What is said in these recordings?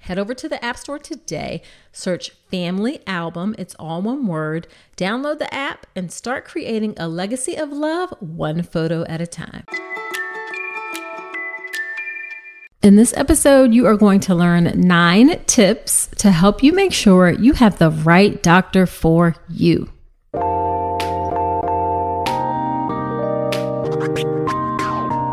Head over to the App Store today, search Family Album, it's all one word, download the app, and start creating a legacy of love one photo at a time. In this episode, you are going to learn nine tips to help you make sure you have the right doctor for you.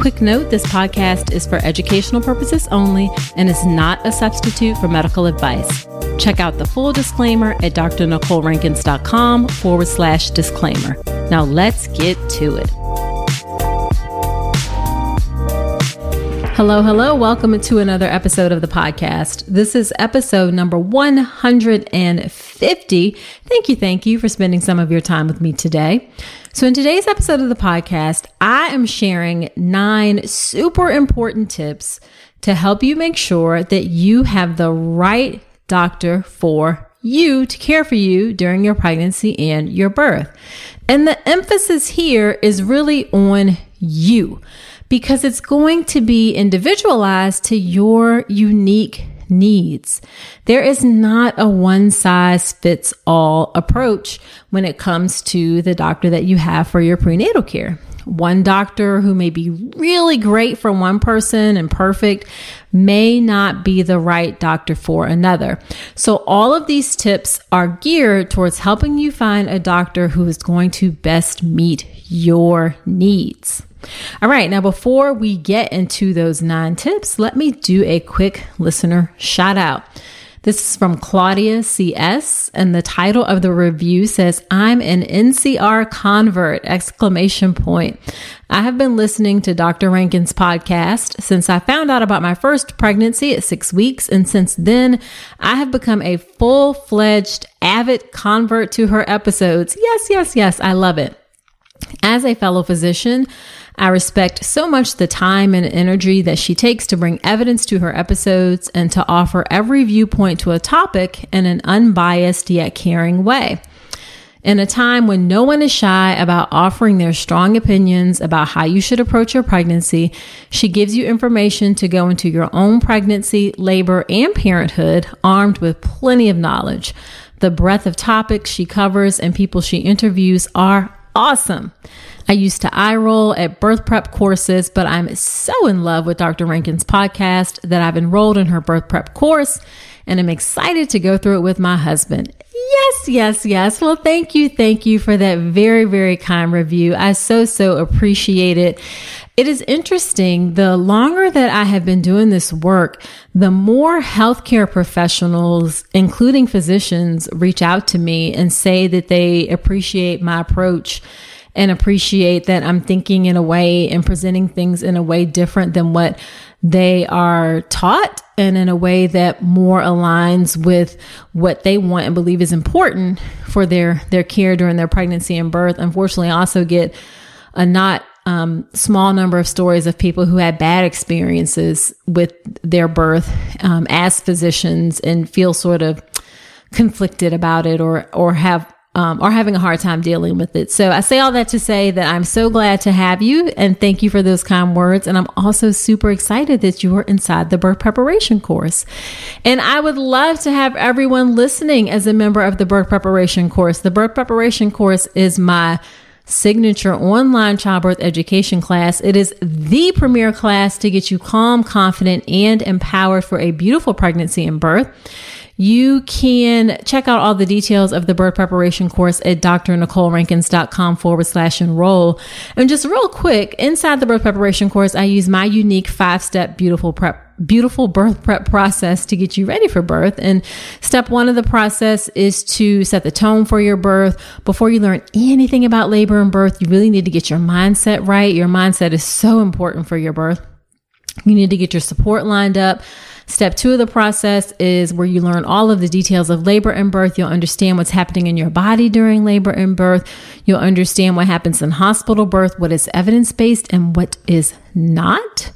Quick note this podcast is for educational purposes only and is not a substitute for medical advice. Check out the full disclaimer at drnicolerankins.com forward slash disclaimer. Now let's get to it. Hello, hello. Welcome to another episode of the podcast. This is episode number 150. Thank you, thank you for spending some of your time with me today. So, in today's episode of the podcast, I am sharing nine super important tips to help you make sure that you have the right doctor for you to care for you during your pregnancy and your birth. And the emphasis here is really on you because it's going to be individualized to your unique needs. There is not a one size fits all approach when it comes to the doctor that you have for your prenatal care one doctor who may be really great for one person and perfect may not be the right doctor for another. So, all of these tips are geared towards helping you find a doctor who is going to best meet your needs. All right, now before we get into those nine tips, let me do a quick listener shout out. This is from Claudia CS and the title of the review says I'm an NCR convert exclamation point. I have been listening to Dr. Rankins' podcast since I found out about my first pregnancy at 6 weeks and since then I have become a full-fledged avid convert to her episodes. Yes, yes, yes, I love it. As a fellow physician, I respect so much the time and energy that she takes to bring evidence to her episodes and to offer every viewpoint to a topic in an unbiased yet caring way. In a time when no one is shy about offering their strong opinions about how you should approach your pregnancy, she gives you information to go into your own pregnancy, labor, and parenthood armed with plenty of knowledge. The breadth of topics she covers and people she interviews are awesome. I used to eye roll at birth prep courses, but I'm so in love with Dr. Rankins' podcast that I've enrolled in her birth prep course and I'm excited to go through it with my husband. Yes, yes, yes. Well, thank you. Thank you for that very, very kind review. I so, so appreciate it. It is interesting. The longer that I have been doing this work, the more healthcare professionals, including physicians, reach out to me and say that they appreciate my approach and appreciate that I'm thinking in a way and presenting things in a way different than what they are taught and in a way that more aligns with what they want and believe is important for their their care during their pregnancy and birth. Unfortunately, I also get a not um, small number of stories of people who had bad experiences with their birth um, as physicians and feel sort of conflicted about it or or have um, are having a hard time dealing with it. So I say all that to say that I'm so glad to have you and thank you for those kind words. And I'm also super excited that you are inside the birth preparation course. And I would love to have everyone listening as a member of the birth preparation course. The birth preparation course is my signature online childbirth education class. It is the premier class to get you calm, confident, and empowered for a beautiful pregnancy and birth. You can check out all the details of the birth preparation course at drnicolerankins.com forward slash enroll. And just real quick, inside the birth preparation course, I use my unique five step beautiful prep beautiful birth prep process to get you ready for birth. And step one of the process is to set the tone for your birth. Before you learn anything about labor and birth, you really need to get your mindset right. Your mindset is so important for your birth. You need to get your support lined up. Step two of the process is where you learn all of the details of labor and birth. You'll understand what's happening in your body during labor and birth. You'll understand what happens in hospital birth, what is evidence based and what is not.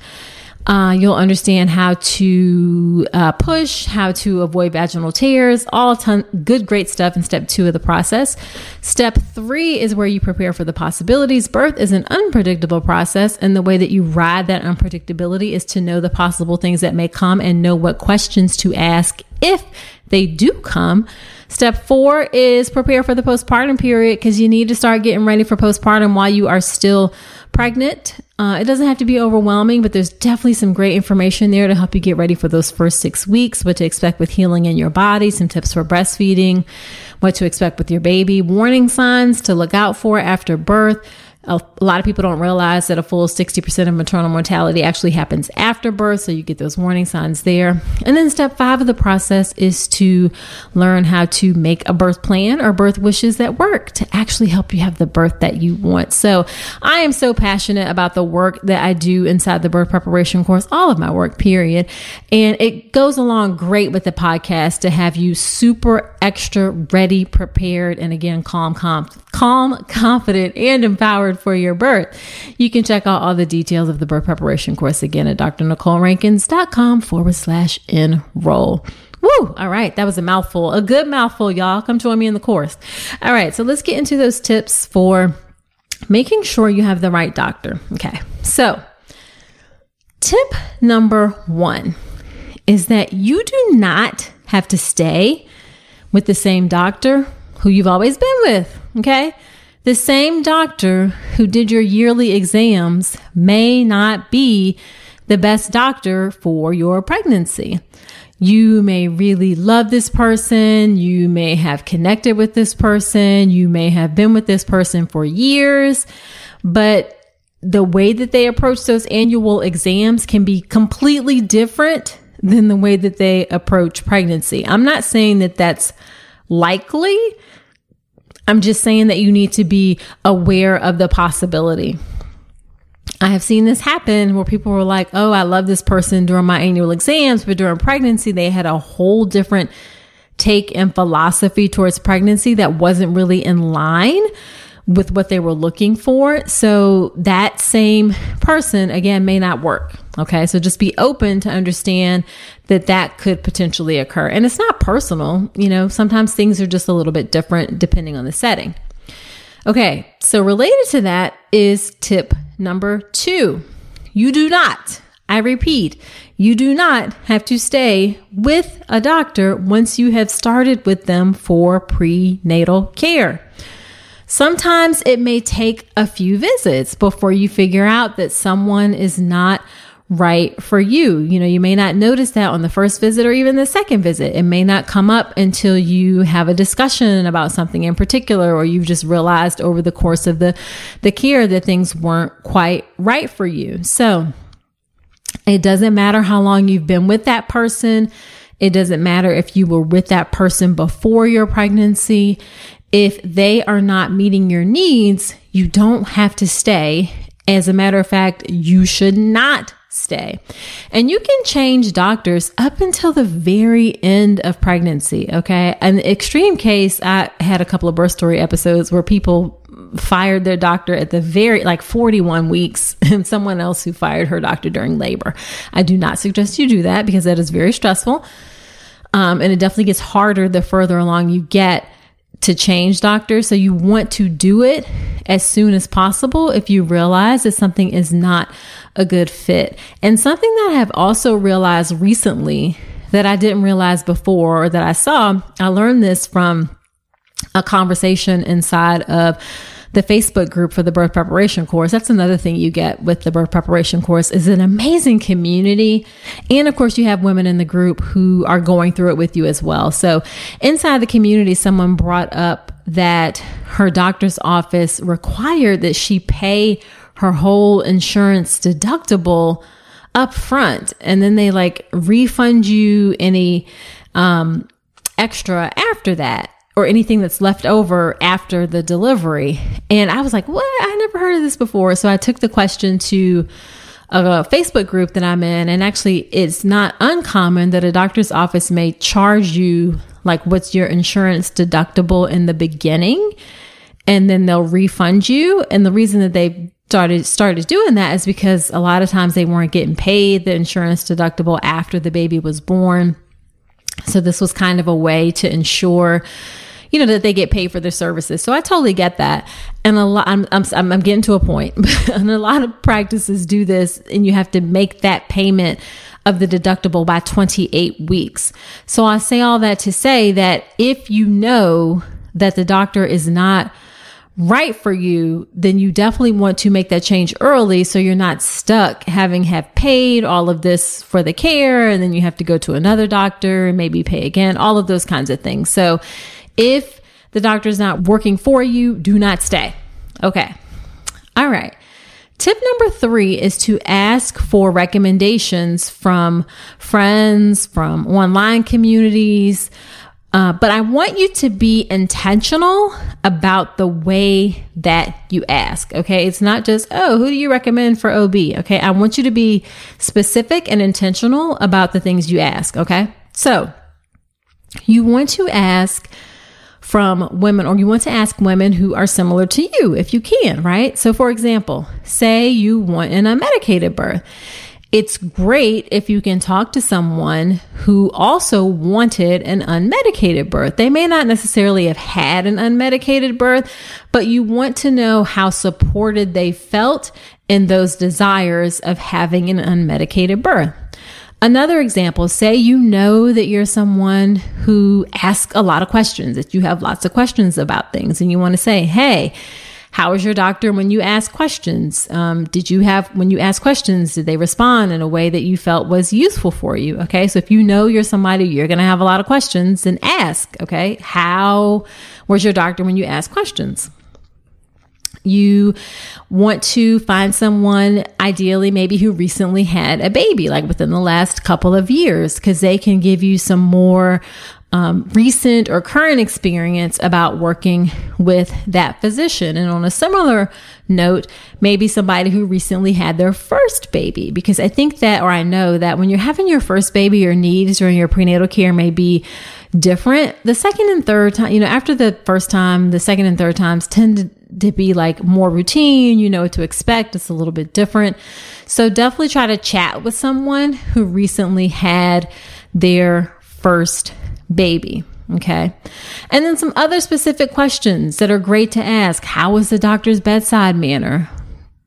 Uh, you'll understand how to uh, push, how to avoid vaginal tears, all ton good, great stuff in step two of the process. Step three is where you prepare for the possibilities. Birth is an unpredictable process, and the way that you ride that unpredictability is to know the possible things that may come and know what questions to ask if they do come. Step four is prepare for the postpartum period because you need to start getting ready for postpartum while you are still pregnant. Uh, it doesn't have to be overwhelming, but there's definitely some great information there to help you get ready for those first six weeks, what to expect with healing in your body, some tips for breastfeeding, what to expect with your baby, warning signs to look out for after birth a, lot of people don't realize that a full 60% of maternal mortality actually happens after birth. So you get those warning signs there. And then step five of the process is to learn how to make a birth plan or birth wishes that work to actually help you have the birth that you want. So I am so passionate about the work that I do inside the birth preparation course, all of my work, period. And it goes along great with the podcast to have you super extra ready, prepared, and again, calm, calm, calm, confident, and empowered for your birth. You can check out all the details of the birth preparation course again at drnicolerankins.com forward slash enroll. Woo! All right, that was a mouthful, a good mouthful, y'all. Come join me in the course. All right, so let's get into those tips for making sure you have the right doctor. Okay, so tip number one is that you do not have to stay with the same doctor who you've always been with. Okay. The same doctor who did your yearly exams may not be the best doctor for your pregnancy. You may really love this person. You may have connected with this person. You may have been with this person for years, but the way that they approach those annual exams can be completely different than the way that they approach pregnancy. I'm not saying that that's likely. I'm just saying that you need to be aware of the possibility. I have seen this happen where people were like, oh, I love this person during my annual exams, but during pregnancy, they had a whole different take and philosophy towards pregnancy that wasn't really in line with what they were looking for. So that same person, again, may not work. Okay. So just be open to understand that that could potentially occur. And it's not personal. You know, sometimes things are just a little bit different depending on the setting. Okay, so related to that is tip number two. You do not, I repeat, you do not have to stay with a doctor once you have started with them for prenatal care. Sometimes it may take a few visits before you figure out that someone is not right for you. You know, you may not notice that on the first visit or even the second visit. It may not come up until you have a discussion about something in particular or you've just realized over the course of the the care that things weren't quite right for you. So, it doesn't matter how long you've been with that person. It doesn't matter if you were with that person before your pregnancy. If they are not meeting your needs, you don't have to stay. As a matter of fact, you should not stay. And you can change doctors up until the very end of pregnancy. Okay. An extreme case, I had a couple of birth story episodes where people fired their doctor at the very like 41 weeks and someone else who fired her doctor during labor. I do not suggest you do that because that is very stressful. Um, and it definitely gets harder the further along you get to change doctors. So you want to do it as soon as possible if you realize that something is not a good fit. And something that I have also realized recently that I didn't realize before or that I saw, I learned this from a conversation inside of the Facebook group for the birth preparation course. That's another thing you get with the birth preparation course is an amazing community. And of course, you have women in the group who are going through it with you as well. So inside the community, someone brought up that her doctor's office required that she pay her whole insurance deductible up front and then they like refund you any um extra after that or anything that's left over after the delivery. And I was like, what? I never heard of this before. So I took the question to a Facebook group that I'm in. And actually, it's not uncommon that a doctor's office may charge you, like, what's your insurance deductible in the beginning? And then they'll refund you. And the reason that they started started doing that is because a lot of times they weren't getting paid the insurance deductible after the baby was born. So this was kind of a way to ensure you know, that they get paid for their services. So I totally get that. And a lot, I'm, I'm, I'm getting to a point, and a lot of practices do this, and you have to make that payment of the deductible by 28 weeks. So I say all that to say that if you know that the doctor is not right for you, then you definitely want to make that change early so you're not stuck having have paid all of this for the care and then you have to go to another doctor and maybe pay again, all of those kinds of things. So if the doctor is not working for you, do not stay. Okay. All right. Tip number three is to ask for recommendations from friends, from online communities. Uh, but I want you to be intentional about the way that you ask. Okay. It's not just, oh, who do you recommend for OB? Okay. I want you to be specific and intentional about the things you ask. Okay. So you want to ask, from women, or you want to ask women who are similar to you if you can, right? So, for example, say you want an unmedicated birth. It's great if you can talk to someone who also wanted an unmedicated birth. They may not necessarily have had an unmedicated birth, but you want to know how supported they felt in those desires of having an unmedicated birth. Another example, say you know that you're someone who asks a lot of questions, that you have lots of questions about things, and you want to say, hey, how was your doctor when you ask questions? Um, did you have, when you ask questions, did they respond in a way that you felt was useful for you? Okay. So if you know you're somebody, you're going to have a lot of questions, then ask, okay, how was your doctor when you ask questions? You want to find someone, ideally, maybe who recently had a baby, like within the last couple of years, because they can give you some more um, recent or current experience about working with that physician. And on a similar note, maybe somebody who recently had their first baby, because I think that, or I know that when you're having your first baby, your needs during your prenatal care may be different. The second and third time, you know, after the first time, the second and third times tend to to be like more routine, you know what to expect. It's a little bit different. So definitely try to chat with someone who recently had their first baby. Okay. And then some other specific questions that are great to ask. How was the doctor's bedside manner?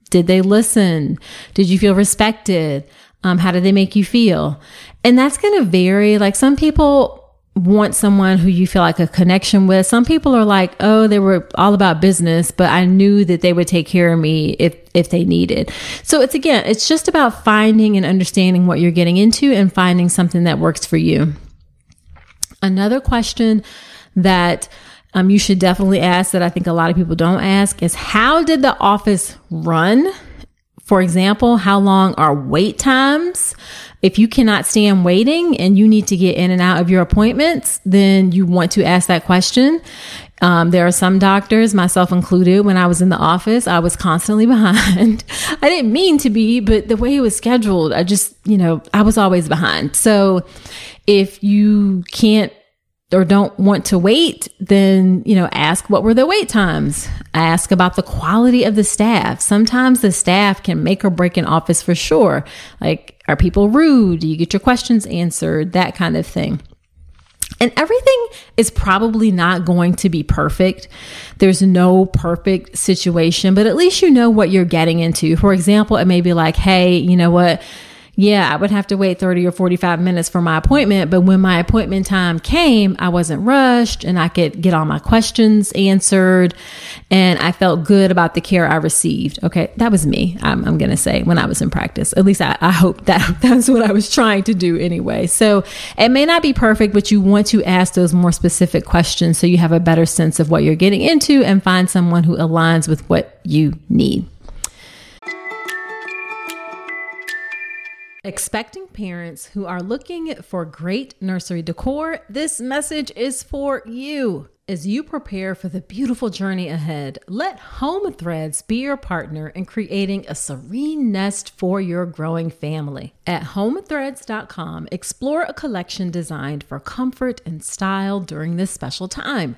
Did they listen? Did you feel respected? Um, how did they make you feel? And that's going to vary. Like some people want someone who you feel like a connection with. Some people are like, oh, they were all about business, but I knew that they would take care of me if if they needed. So it's again, it's just about finding and understanding what you're getting into and finding something that works for you. Another question that um, you should definitely ask that I think a lot of people don't ask is how did the office run? For example, how long are wait times? If you cannot stand waiting and you need to get in and out of your appointments, then you want to ask that question. Um, there are some doctors, myself included, when I was in the office, I was constantly behind. I didn't mean to be, but the way it was scheduled, I just, you know, I was always behind. So if you can't or don't want to wait, then, you know, ask what were the wait times? Ask about the quality of the staff. Sometimes the staff can make or break an office for sure. Like, are people rude? Do you get your questions answered? That kind of thing. And everything is probably not going to be perfect. There's no perfect situation, but at least you know what you're getting into. For example, it may be like, hey, you know what? Yeah, I would have to wait 30 or 45 minutes for my appointment. But when my appointment time came, I wasn't rushed and I could get all my questions answered. And I felt good about the care I received. Okay. That was me, I'm, I'm going to say, when I was in practice. At least I, I hope that that's what I was trying to do anyway. So it may not be perfect, but you want to ask those more specific questions so you have a better sense of what you're getting into and find someone who aligns with what you need. Expecting parents who are looking for great nursery decor, this message is for you. As you prepare for the beautiful journey ahead, let Home Threads be your partner in creating a serene nest for your growing family. At homethreads.com, explore a collection designed for comfort and style during this special time.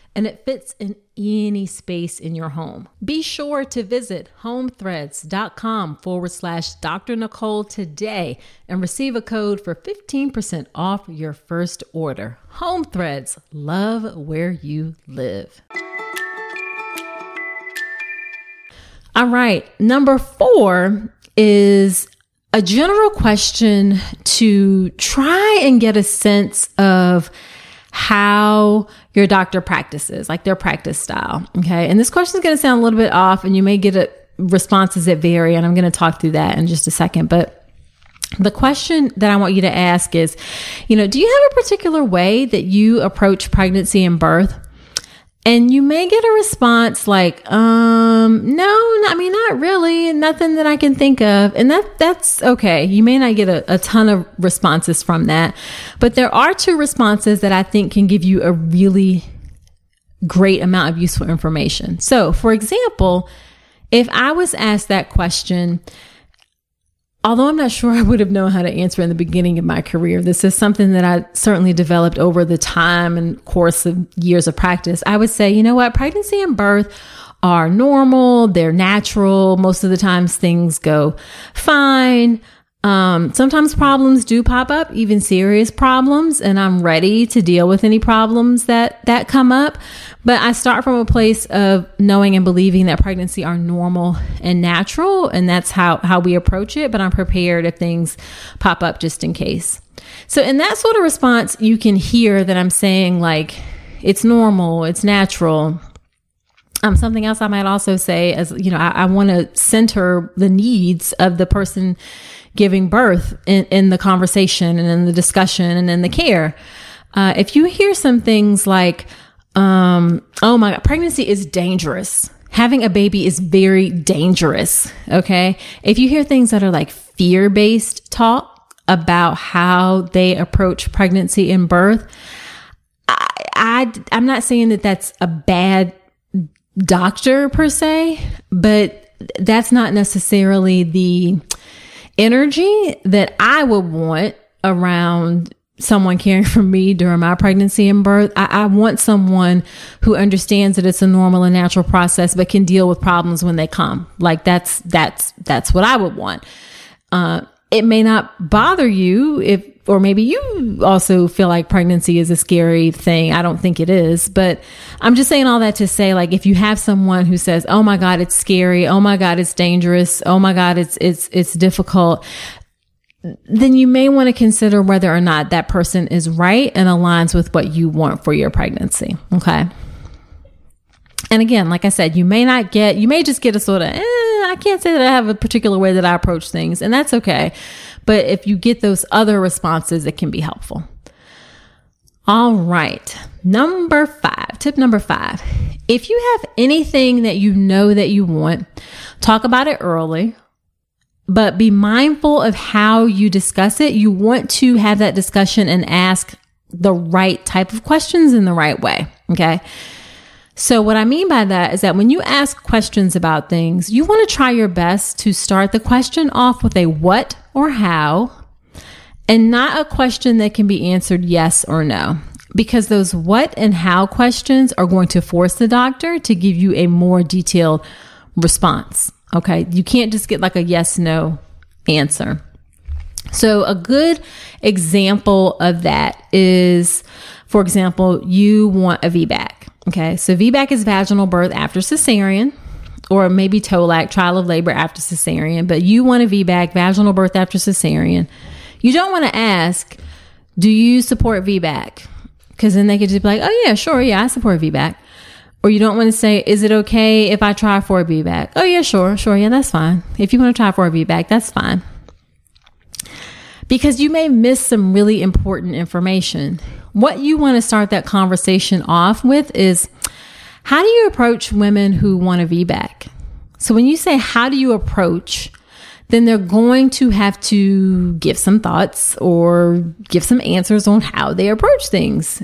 and it fits in any space in your home. Be sure to visit homethreads.com forward slash Dr. Nicole today and receive a code for 15% off your first order. Home Threads, love where you live. All right, number four is a general question to try and get a sense of how your doctor practices, like their practice style. Okay. And this question is going to sound a little bit off, and you may get a, responses that vary. And I'm going to talk through that in just a second. But the question that I want you to ask is, you know, do you have a particular way that you approach pregnancy and birth? And you may get a response like, um, no, I mean, not really, nothing that I can think of. And that, that's okay. You may not get a, a ton of responses from that, but there are two responses that I think can give you a really great amount of useful information. So, for example, if I was asked that question, although I'm not sure I would have known how to answer in the beginning of my career, this is something that I certainly developed over the time and course of years of practice. I would say, you know what, pregnancy and birth are normal, they're natural. Most of the times things go fine. Um, sometimes problems do pop up, even serious problems, and I'm ready to deal with any problems that that come up. But I start from a place of knowing and believing that pregnancy are normal and natural, and that's how how we approach it. But I'm prepared if things pop up just in case. So in that sort of response, you can hear that I'm saying like it's normal, it's natural. Um, something else I might also say is, you know, I, I want to center the needs of the person giving birth in, in the conversation and in the discussion and in the care. Uh, if you hear some things like, um, oh my God, pregnancy is dangerous. Having a baby is very dangerous. Okay. If you hear things that are like fear based talk about how they approach pregnancy and birth, I, I, I'm not saying that that's a bad doctor per se, but that's not necessarily the energy that I would want around someone caring for me during my pregnancy and birth. I, I, want someone who understands that it's a normal and natural process, but can deal with problems when they come. Like that's that's that's what I would want. Uh, it may not bother you if or maybe you also feel like pregnancy is a scary thing. I don't think it is, but I'm just saying all that to say like if you have someone who says, "Oh my god, it's scary. Oh my god, it's dangerous. Oh my god, it's it's it's difficult." Then you may want to consider whether or not that person is right and aligns with what you want for your pregnancy. Okay? And again, like I said, you may not get, you may just get a sort of, eh, I can't say that I have a particular way that I approach things, and that's okay. But if you get those other responses, it can be helpful. All right. Number five, tip number five. If you have anything that you know that you want, talk about it early, but be mindful of how you discuss it. You want to have that discussion and ask the right type of questions in the right way. Okay. So, what I mean by that is that when you ask questions about things, you want to try your best to start the question off with a what or how and not a question that can be answered yes or no. Because those what and how questions are going to force the doctor to give you a more detailed response. Okay. You can't just get like a yes no answer. So, a good example of that is, for example, you want a VBAC. Okay, so VBAC is vaginal birth after cesarean, or maybe TOLAC, trial of labor after cesarean, but you want a VBAC, vaginal birth after cesarean. You don't want to ask, do you support VBAC? Because then they could just be like, oh, yeah, sure, yeah, I support VBAC. Or you don't want to say, is it okay if I try for a VBAC? Oh, yeah, sure, sure, yeah, that's fine. If you want to try for a VBAC, that's fine. Because you may miss some really important information what you want to start that conversation off with is how do you approach women who want a VBAC? So when you say, how do you approach, then they're going to have to give some thoughts or give some answers on how they approach things.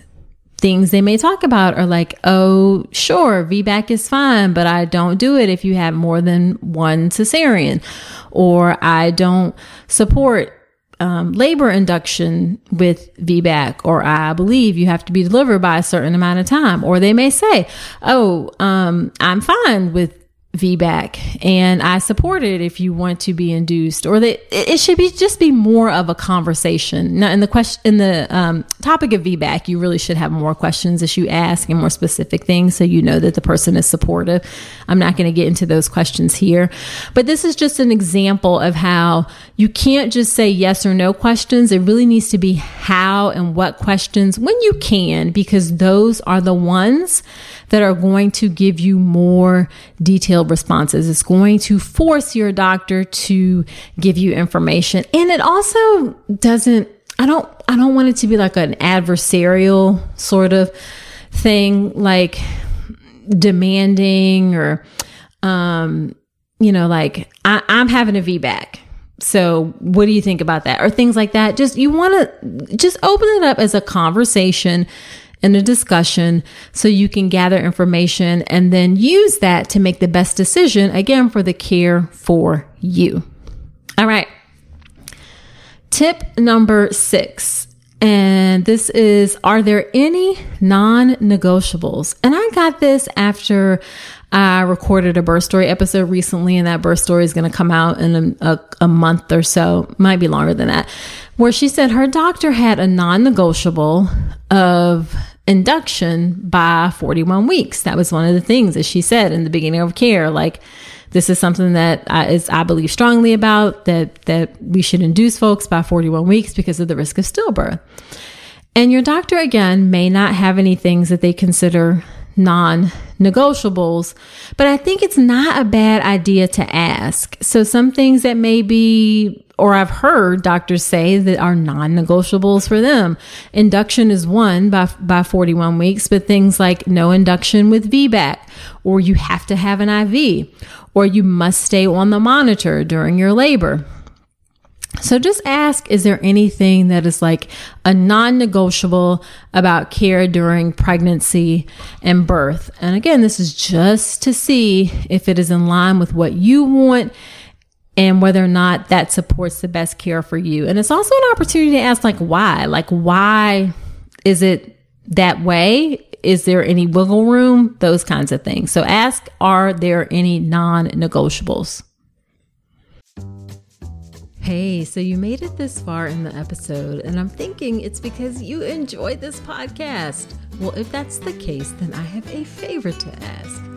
Things they may talk about are like, oh, sure, VBAC is fine, but I don't do it if you have more than one cesarean. Or I don't support um, labor induction with VBAC, or I believe you have to be delivered by a certain amount of time. Or they may say, oh, um, I'm fine with VBAC and I support it if you want to be induced or that it should be just be more of a conversation. Now in the question, in the um, topic of VBAC, you really should have more questions as you ask and more specific things so you know that the person is supportive. I'm not going to get into those questions here, but this is just an example of how you can't just say yes or no questions. It really needs to be how and what questions when you can, because those are the ones that are going to give you more detailed responses. It's going to force your doctor to give you information. And it also doesn't, I don't, I don't want it to be like an adversarial sort of thing, like demanding or, um, you know, like I, I'm having a VBAC. So what do you think about that? Or things like that. Just, you want to just open it up as a conversation in a discussion so you can gather information and then use that to make the best decision, again, for the care for you. All right. Tip number six And this is Are there any non negotiables? And I got this after I recorded a birth story episode recently, and that birth story is going to come out in a, a, a, month or so, might be longer than that, where she said her doctor had a non negotiable of induction by 41 weeks. That was one of the things that she said in the beginning of care. Like, this is something that I, is, I believe strongly about that, that we should induce folks by 41 weeks because of the risk of stillbirth. And your doctor, again, may not have any things that they consider non negotiables, but I think it's not a bad idea to ask. So, some things that may be, or I've heard doctors say that are non negotiables for them. Induction is one by, by 41 weeks, but things like no induction with VBAC, or you have to have an IV, or you must stay on the monitor during your labor. So just ask is there anything that is like a non negotiable about care during pregnancy and birth? And again, this is just to see if it is in line with what you want and whether or not that supports the best care for you. And it's also an opportunity to ask, like, why? Like, why is it that way? Is there any wiggle room? Those kinds of things. So ask, are there any non negotiables? Hey, so you made it this far in the episode, and I'm thinking it's because you enjoyed this podcast. Well, if that's the case, then I have a favor to ask.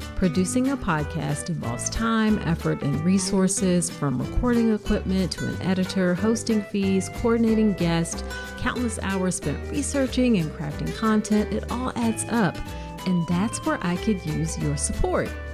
producing a podcast involves time, effort, and resources from recording equipment to an editor, hosting fees, coordinating guests, countless hours spent researching and crafting content. It all adds up. And that's where I could use your support.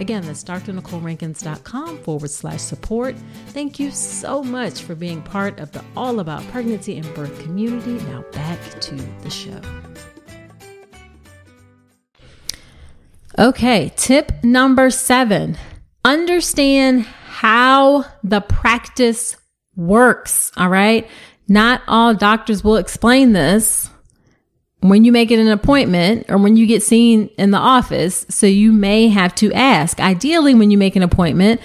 Again, that's drnicolerankins.com forward slash support. Thank you so much for being part of the All About Pregnancy and Birth community. Now back to the show. Okay, tip number seven understand how the practice works. All right. Not all doctors will explain this when you make it an appointment or when you get seen in the office. So you may have to ask. Ideally, when you make an appointment,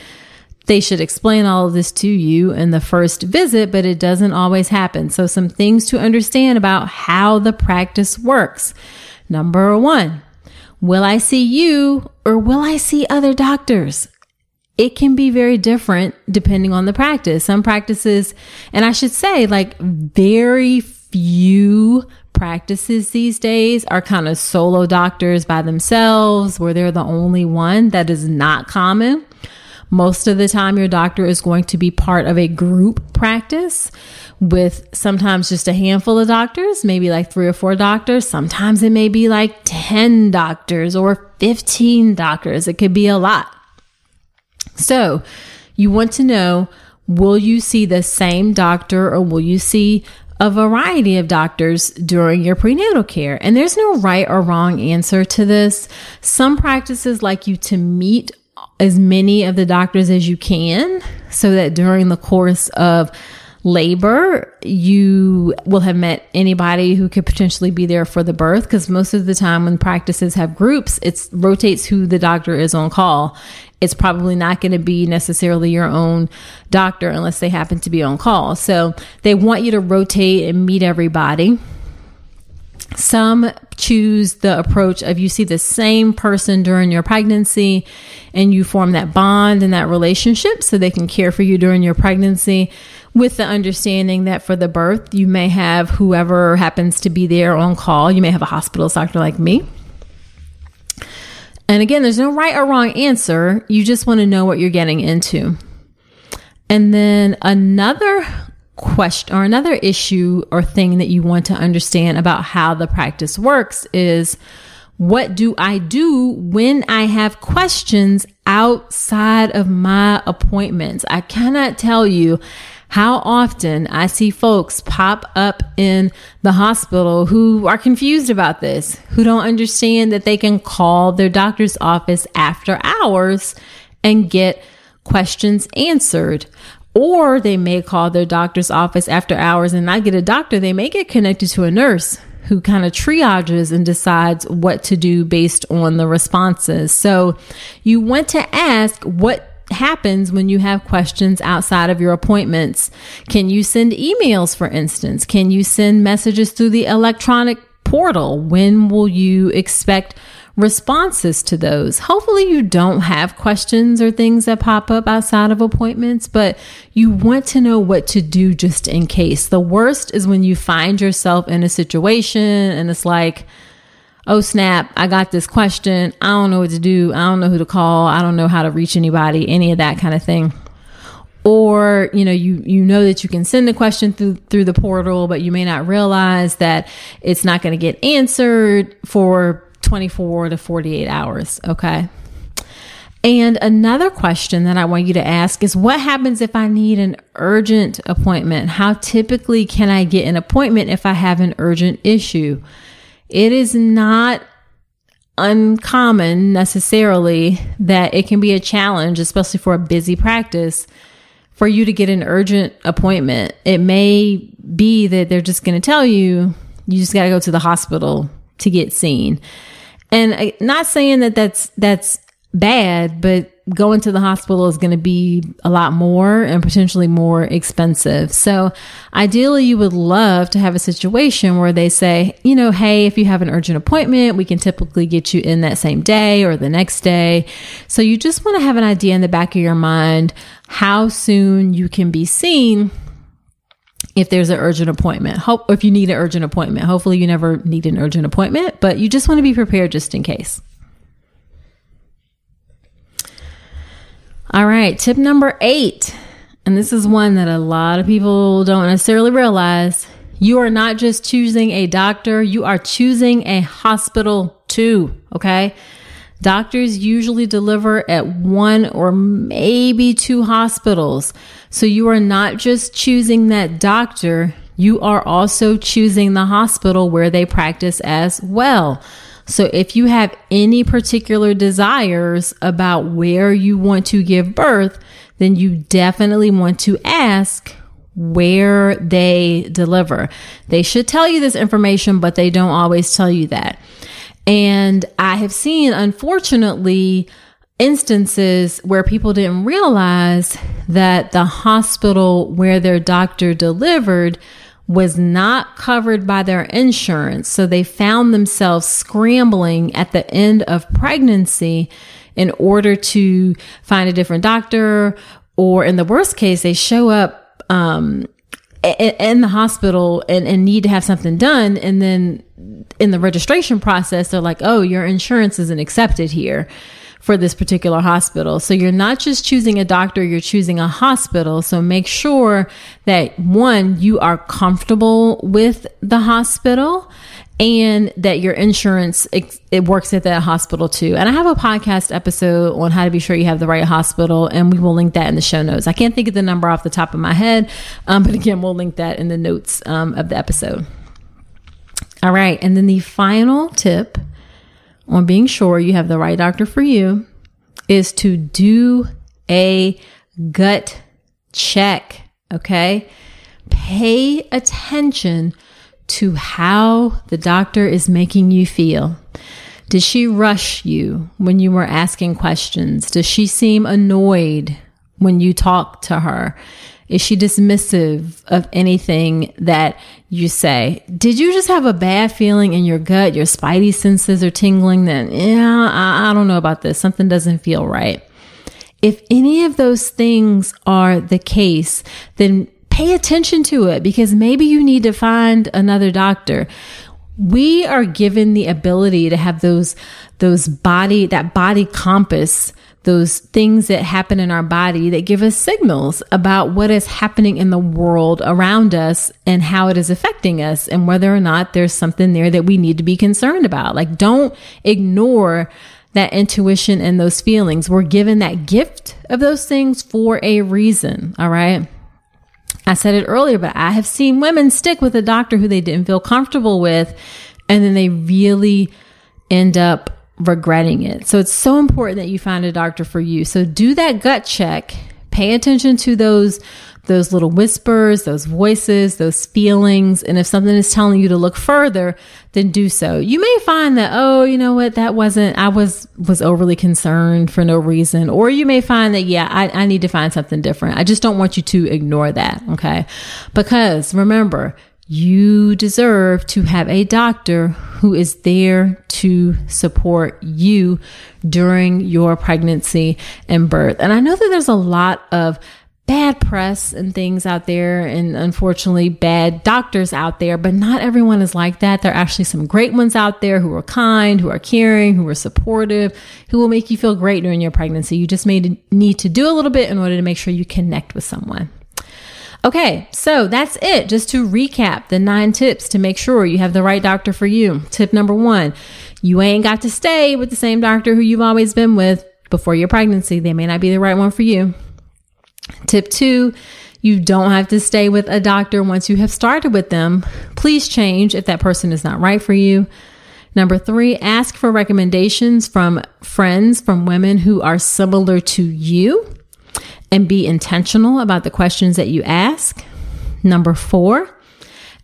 they should explain all of this to you in the first visit, but it doesn't always happen. So, some things to understand about how the practice works. Number one, will I see you or will I see other doctors? It can be very different depending on the practice. Some practices, and I should say, like, very few practices these days are kind of solo doctors by themselves where they're the only one. That is not common. Most of the time, your doctor is going to be part of a group practice with sometimes just a handful of doctors, maybe like three or four doctors. Sometimes it may be like 10 doctors or 15 doctors. It could be a lot. So you want to know will you see the same doctor or will you see a variety of doctors during your prenatal care. And there's no right or wrong answer to this. Some practices like you to meet as many of the doctors as you can so that during the course of labor, you will have met anybody who could potentially be there for the birth. Because most of the time, when practices have groups, it rotates who the doctor is on call. It's probably not going to be necessarily your own doctor unless they happen to be on call. So they want you to rotate and meet everybody. Some choose the approach of you see the same person during your pregnancy and you form that bond and that relationship so they can care for you during your pregnancy with the understanding that for the birth, you may have whoever happens to be there on call. You may have a hospital doctor like me. And again, there's no right or wrong answer. You just want to know what you're getting into. And then another question or another issue or thing that you want to understand about how the practice works is what do I do when I have questions outside of my appointments? I cannot tell you how often I see folks pop up in the hospital who are confused about this, who don't understand that they can call their doctor's office after hours and get questions answered. Or they may call their doctor's office after hours and not get a doctor. They may get connected to a nurse who kind of triages and decides what to do based on the responses. So you want to ask what happens when you have questions outside of your appointments. Can you send emails, for instance? Can you send messages through the electronic portal? When will you expect responses to those. Hopefully, you don't have questions or things that pop up outside of appointments, but you want to know what to do just in case. The worst is when you find yourself in a situation and it's like, oh snap, I got this question. I don't know what to do. I don't know who to call. I don't know how to reach anybody, any of that kind of thing. Or, you know, you, you know that you can send the question through, through the portal, but you may not realize that it's not going to get answered for 24 to 48 hours. Okay. And another question that I want you to ask is what happens if I need an urgent appointment? How typically can I get an appointment if I have an urgent issue? It is not uncommon necessarily that it can be a challenge, especially for a busy practice, for you to get an urgent appointment. It may be that they're just going to tell you, you just got to go to the hospital to get seen. And uh, not saying that that's that's bad, but going to the hospital is going to be a lot more and potentially more expensive. So, ideally, you would love to have a situation where they say, you know, hey, if you have an urgent appointment, we can typically get you in that same day or the next day. So, you just want to have an idea in the back of your mind how soon you can be seen if there's an urgent appointment. Hope if you need an urgent appointment. Hopefully you never need an urgent appointment, but you just want to be prepared just in case. All right, tip number 8. And this is one that a lot of people don't necessarily realize. You are not just choosing a doctor, you are choosing a hospital too, okay? Doctors usually deliver at one or maybe two hospitals. So you are not just choosing that doctor, you are also choosing the hospital where they practice as well. So if you have any particular desires about where you want to give birth, then you definitely want to ask where they deliver. They should tell you this information, but they don't always tell you that. And I have seen, unfortunately, instances where people didn't realize that the hospital where their doctor delivered was not covered by their insurance. So they found themselves scrambling at the end of pregnancy in order to find a different doctor, or in the worst case, they show up um, in the hospital and, and need to have something done. And then in the registration process, they're like, oh, your insurance isn't accepted here for this particular hospital. So you're not just choosing a doctor, you're choosing a hospital. So make sure that one, you are comfortable with the hospital and that your insurance it, it, works at that hospital too. And I have a podcast episode on how to be sure you have the right hospital, and we will link that in the show notes. I can't think of the number off the top of my head, um, but again, we'll link that in the notes um, of the episode. All right, and then the final tip on being sure you have the right doctor for you is to do a gut check. Okay. Pay attention to how the doctor is making you feel. Did she rush you when you were asking questions? Does she seem annoyed when you talk to her? Is she dismissive of anything that you say? Did you just have a bad feeling in your gut? Your spidey senses are tingling. Then, yeah, I, I don't know about this. Something doesn't feel right. If any of those things are the case, then pay attention to it because maybe you need to find another doctor. We are given the ability to have those, those body, that body compass those things that happen in our body that give us signals about what is happening in the world around us and how it is affecting us and whether or not there's something there that we need to be concerned about. Like, don't ignore that intuition and those feelings. We're given that gift of those things for a reason. All right. I said it earlier, but I have seen women stick with a doctor who they didn't feel comfortable with, and then they really end up regretting it. So it's so important that you find a doctor for you. So do that gut check. Pay attention to those those little whispers, those voices, those feelings, and if something is telling you to look further, then do so. You may find that oh, you know what, that wasn't I was was overly concerned for no reason, or you may find that yeah, I, I need to find something different. I just don't want you to ignore that, okay? Because remember, you deserve to have a doctor who is there to support you during your pregnancy and birth. And I know that there's a lot of bad press and things out there and unfortunately bad doctors out there, but not everyone is like that. There are actually some great ones out there who are kind, who are caring, who are supportive, who will make you feel great during your pregnancy. You just may need to do a little bit in order to make sure you connect with someone. Okay, so that's it. Just to recap the nine tips to make sure you have the right doctor for you. Tip number one you ain't got to stay with the same doctor who you've always been with before your pregnancy. They may not be the right one for you. Tip two, you don't have to stay with a doctor once you have started with them. Please change if that person is not right for you. Number three, ask for recommendations from friends, from women who are similar to you and be intentional about the questions that you ask. Number four,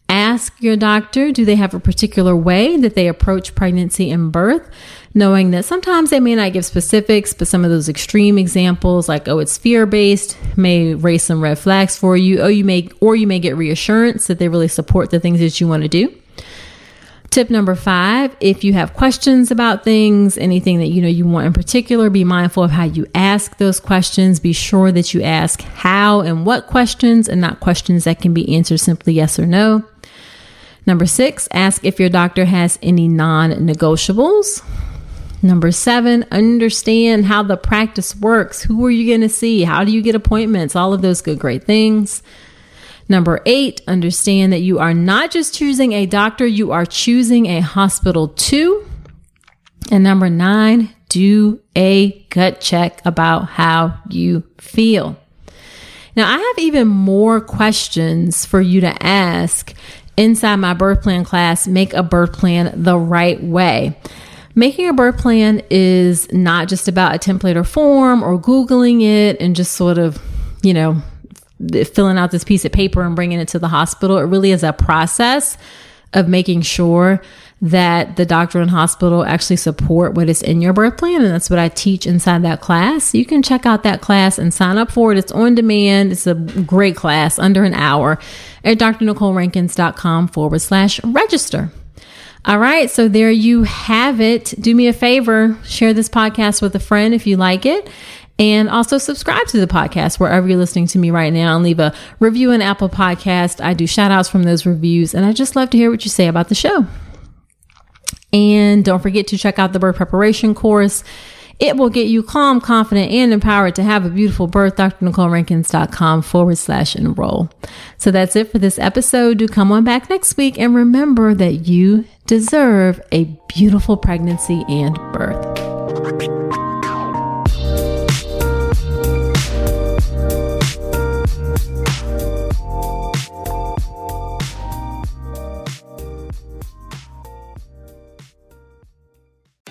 ask your doctor do they have a particular way that they approach pregnancy and birth? Knowing that sometimes they may not give specifics, but some of those extreme examples, like, oh, it's fear based, may raise some red flags for you. Oh, you may, or you may get reassurance that they really support the things that you want to do. Tip number five, if you have questions about things, anything that you know you want in particular, be mindful of how you ask those questions. Be sure that you ask how and what questions and not questions that can be answered simply yes or no. Number six, ask if your doctor has any non negotiables. Number seven, understand how the practice works. Who are you going to see? How do you get appointments? All of those good, great things. Number eight, understand that you are not just choosing a doctor, you are choosing a hospital too. And number nine, do a gut check about how you feel. Now, I have even more questions for you to ask inside my birth plan class, Make a Birth Plan the Right Way. Making a birth plan is not just about a template or form or Googling it and just sort of, you know, filling out this piece of paper and bringing it to the hospital. It really is a process of making sure that the doctor and hospital actually support what is in your birth plan. And that's what I teach inside that class. You can check out that class and sign up for it. It's on demand. It's a great class under an hour at drnicolerankins.com forward slash register. All right. So there you have it. Do me a favor, share this podcast with a friend if you like it. And also subscribe to the podcast wherever you're listening to me right now and leave a review in Apple Podcast. I do shout outs from those reviews and I just love to hear what you say about the show. And don't forget to check out the birth preparation course. It will get you calm, confident, and empowered to have a beautiful birth. DrNicoleRankins.com forward slash enroll. So that's it for this episode. Do come on back next week and remember that you deserve a beautiful pregnancy and birth.